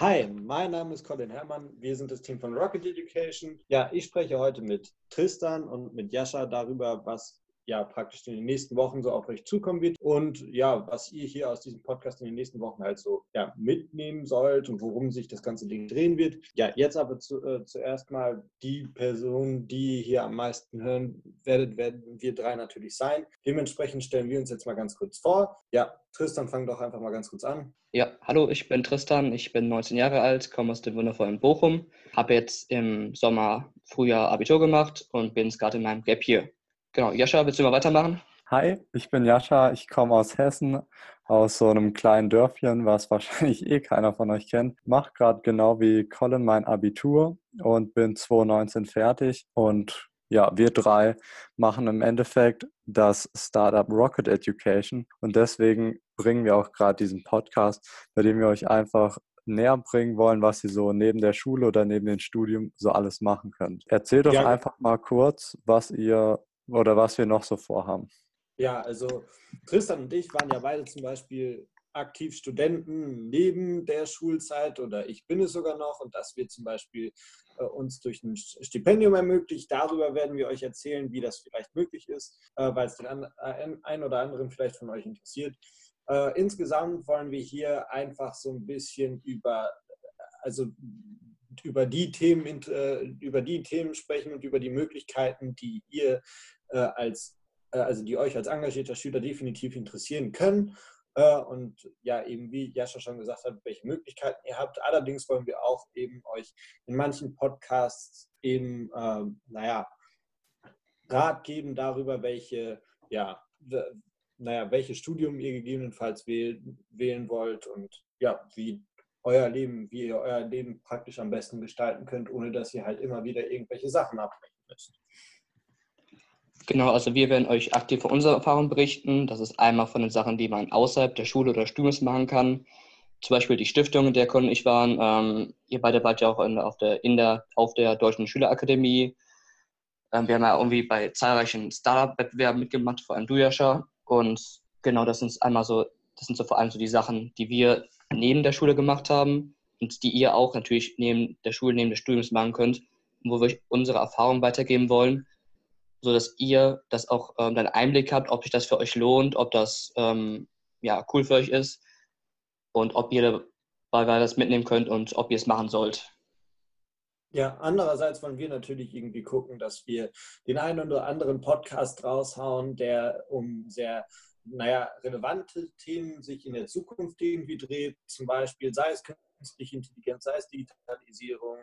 Hi, mein Name ist Colin Herrmann. Wir sind das Team von Rocket Education. Ja, ich spreche heute mit Tristan und mit Jascha darüber, was ja praktisch in den nächsten Wochen so auf euch zukommen wird und ja, was ihr hier aus diesem Podcast in den nächsten Wochen halt so ja, mitnehmen sollt und worum sich das ganze Ding drehen wird. Ja, jetzt aber zu, äh, zuerst mal die Person, die hier am meisten hören werdet, werden wir drei natürlich sein. Dementsprechend stellen wir uns jetzt mal ganz kurz vor. Ja, Tristan, fang doch einfach mal ganz kurz an. Ja, hallo, ich bin Tristan, ich bin 19 Jahre alt, komme aus dem wundervollen Bochum, habe jetzt im Sommer, Frühjahr Abitur gemacht und bin gerade in meinem Gap hier. Genau, Jascha, willst du mal weitermachen? Hi, ich bin Jascha, ich komme aus Hessen, aus so einem kleinen Dörfchen, was wahrscheinlich eh keiner von euch kennt. Mache gerade genau wie Colin mein Abitur und bin 2019 fertig. Und ja, wir drei machen im Endeffekt das Startup Rocket Education. Und deswegen bringen wir auch gerade diesen Podcast, bei dem wir euch einfach näher bringen wollen, was ihr so neben der Schule oder neben dem Studium so alles machen könnt. Erzählt doch ja. einfach mal kurz, was ihr oder was wir noch so vorhaben. Ja, also Tristan und ich waren ja beide zum Beispiel aktiv Studenten neben der Schulzeit oder ich bin es sogar noch und das wird zum Beispiel äh, uns durch ein Stipendium ermöglicht. Darüber werden wir euch erzählen, wie das vielleicht möglich ist, äh, weil es den an, äh, einen oder anderen vielleicht von euch interessiert. Äh, insgesamt wollen wir hier einfach so ein bisschen über, also über die Themen, äh, über die Themen sprechen und über die Möglichkeiten, die ihr äh, als, äh, also die euch als engagierter Schüler definitiv interessieren können. Äh, und ja, eben wie Jascha schon gesagt hat, welche Möglichkeiten ihr habt. Allerdings wollen wir auch eben euch in manchen Podcasts eben, ähm, naja, Rat geben darüber, welche, ja, naja, welches Studium ihr gegebenenfalls wählen, wählen wollt und ja, wie euer Leben, wie ihr euer Leben praktisch am besten gestalten könnt, ohne dass ihr halt immer wieder irgendwelche Sachen abbrechen müsst. Genau, also wir werden euch aktiv von unserer Erfahrung berichten. Das ist einmal von den Sachen, die man außerhalb der Schule oder Studiums machen kann. Zum Beispiel die Stiftung, in der Con und ich waren. Ähm, ihr beide wart ja auch in, auf, der, in der, auf der Deutschen Schülerakademie. Ähm, wir haben ja irgendwie bei zahlreichen Startup-Wettbewerben mitgemacht, vor allem du, Jascha. Und genau, das sind einmal so, das sind so vor allem so die Sachen, die wir neben der Schule gemacht haben und die ihr auch natürlich neben der Schule, neben des Studiums machen könnt, wo wir euch unsere Erfahrungen weitergeben wollen so dass ihr das auch ähm, dann Einblick habt, ob sich das für euch lohnt, ob das ähm, ja, cool für euch ist und ob ihr dabei das mitnehmen könnt und ob ihr es machen sollt. Ja, andererseits wollen wir natürlich irgendwie gucken, dass wir den einen oder anderen Podcast raushauen, der um sehr, naja, relevante Themen sich in der Zukunft irgendwie dreht. Zum Beispiel sei es künstliche Intelligenz, sei es Digitalisierung,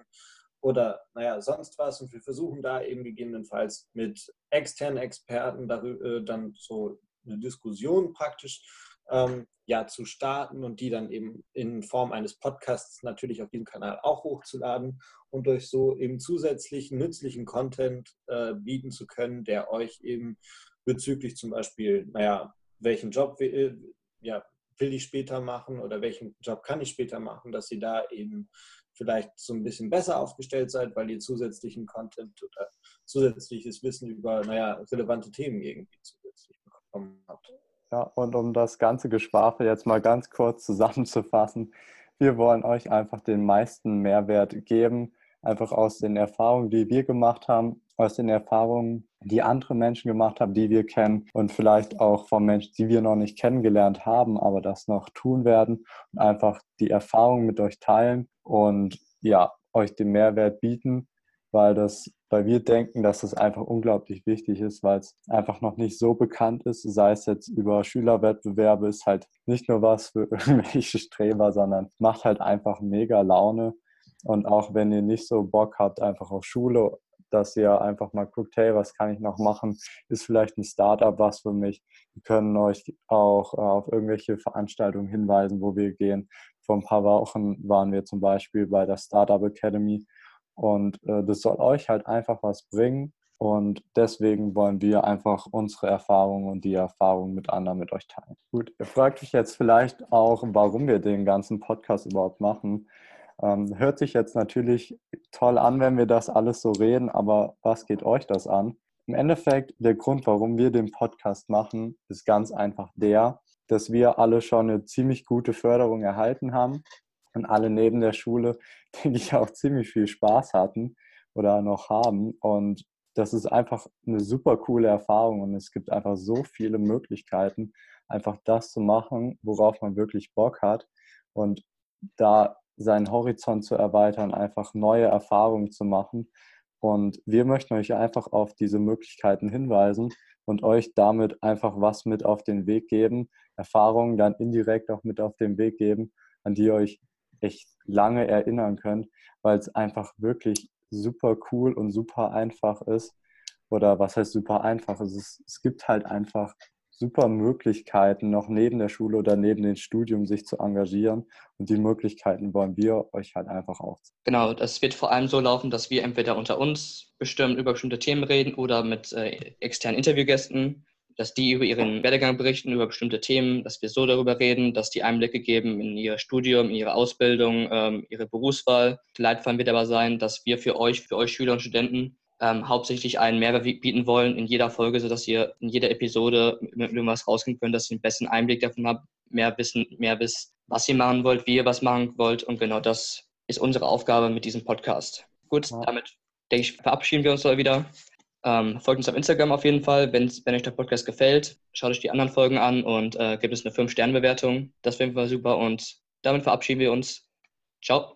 oder naja, sonst was. Und wir versuchen da eben gegebenenfalls mit externen Experten darüber, äh, dann so eine Diskussion praktisch ähm, ja, zu starten und die dann eben in Form eines Podcasts natürlich auf diesem Kanal auch hochzuladen und euch so eben zusätzlichen nützlichen Content äh, bieten zu können, der euch eben bezüglich zum Beispiel, naja, welchen Job will, ja, will ich später machen oder welchen Job kann ich später machen, dass ihr da eben vielleicht so ein bisschen besser aufgestellt seid, weil ihr zusätzlichen Content oder zusätzliches Wissen über, naja, relevante Themen irgendwie zusätzlich bekommen habt. Ja, und um das ganze Geschwafel jetzt mal ganz kurz zusammenzufassen, wir wollen euch einfach den meisten Mehrwert geben, einfach aus den Erfahrungen, die wir gemacht haben, aus den Erfahrungen, die andere Menschen gemacht haben, die wir kennen und vielleicht auch von Menschen, die wir noch nicht kennengelernt haben, aber das noch tun werden und einfach die Erfahrungen mit euch teilen und ja, euch den Mehrwert bieten, weil das, weil wir denken, dass das einfach unglaublich wichtig ist, weil es einfach noch nicht so bekannt ist, sei es jetzt über Schülerwettbewerbe, ist halt nicht nur was für irgendwelche Streber, sondern macht halt einfach mega Laune. Und auch wenn ihr nicht so Bock habt, einfach auf Schule dass ihr einfach mal guckt, hey, was kann ich noch machen? Ist vielleicht ein Startup was für mich? Wir können euch auch äh, auf irgendwelche Veranstaltungen hinweisen, wo wir gehen. Vor ein paar Wochen waren wir zum Beispiel bei der Startup Academy und äh, das soll euch halt einfach was bringen. Und deswegen wollen wir einfach unsere Erfahrungen und die Erfahrungen mit anderen mit euch teilen. Gut, ihr fragt euch jetzt vielleicht auch, warum wir den ganzen Podcast überhaupt machen. Ähm, hört sich jetzt natürlich toll an, wenn wir das alles so reden, aber was geht euch das an? Im Endeffekt, der Grund, warum wir den Podcast machen, ist ganz einfach der, dass wir alle schon eine ziemlich gute Förderung erhalten haben und alle neben der Schule, denke ich, auch ziemlich viel Spaß hatten oder noch haben. Und das ist einfach eine super coole Erfahrung und es gibt einfach so viele Möglichkeiten, einfach das zu machen, worauf man wirklich Bock hat und da seinen Horizont zu erweitern, einfach neue Erfahrungen zu machen. Und wir möchten euch einfach auf diese Möglichkeiten hinweisen und euch damit einfach was mit auf den Weg geben, Erfahrungen dann indirekt auch mit auf den Weg geben, an die ihr euch echt lange erinnern könnt, weil es einfach wirklich super cool und super einfach ist. Oder was heißt super einfach? Es, ist, es gibt halt einfach super Möglichkeiten, noch neben der Schule oder neben dem Studium sich zu engagieren. Und die Möglichkeiten wollen wir euch halt einfach aufzeigen. Genau, das wird vor allem so laufen, dass wir entweder unter uns bestimmt über bestimmte Themen reden oder mit äh, externen Interviewgästen, dass die über ihren Werdegang berichten, über bestimmte Themen, dass wir so darüber reden, dass die Einblicke geben in ihr Studium, in ihre Ausbildung, ähm, ihre Berufswahl. Leitfaden wird aber sein, dass wir für euch, für euch Schüler und Studenten ähm, hauptsächlich einen Mehrwert bieten wollen in jeder Folge, sodass ihr in jeder Episode mit irgendwas rausgehen könnt, dass ihr einen besseren Einblick davon habt, mehr wissen, mehr wisst, was ihr machen wollt, wie ihr was machen wollt. Und genau das ist unsere Aufgabe mit diesem Podcast. Gut, ja. damit denke ich, verabschieden wir uns mal wieder. Ähm, folgt uns auf Instagram auf jeden Fall. Wenn, wenn euch der Podcast gefällt, schaut euch die anderen Folgen an und äh, gebt es eine 5-Sterne-Bewertung. Das wäre super und damit verabschieden wir uns. Ciao.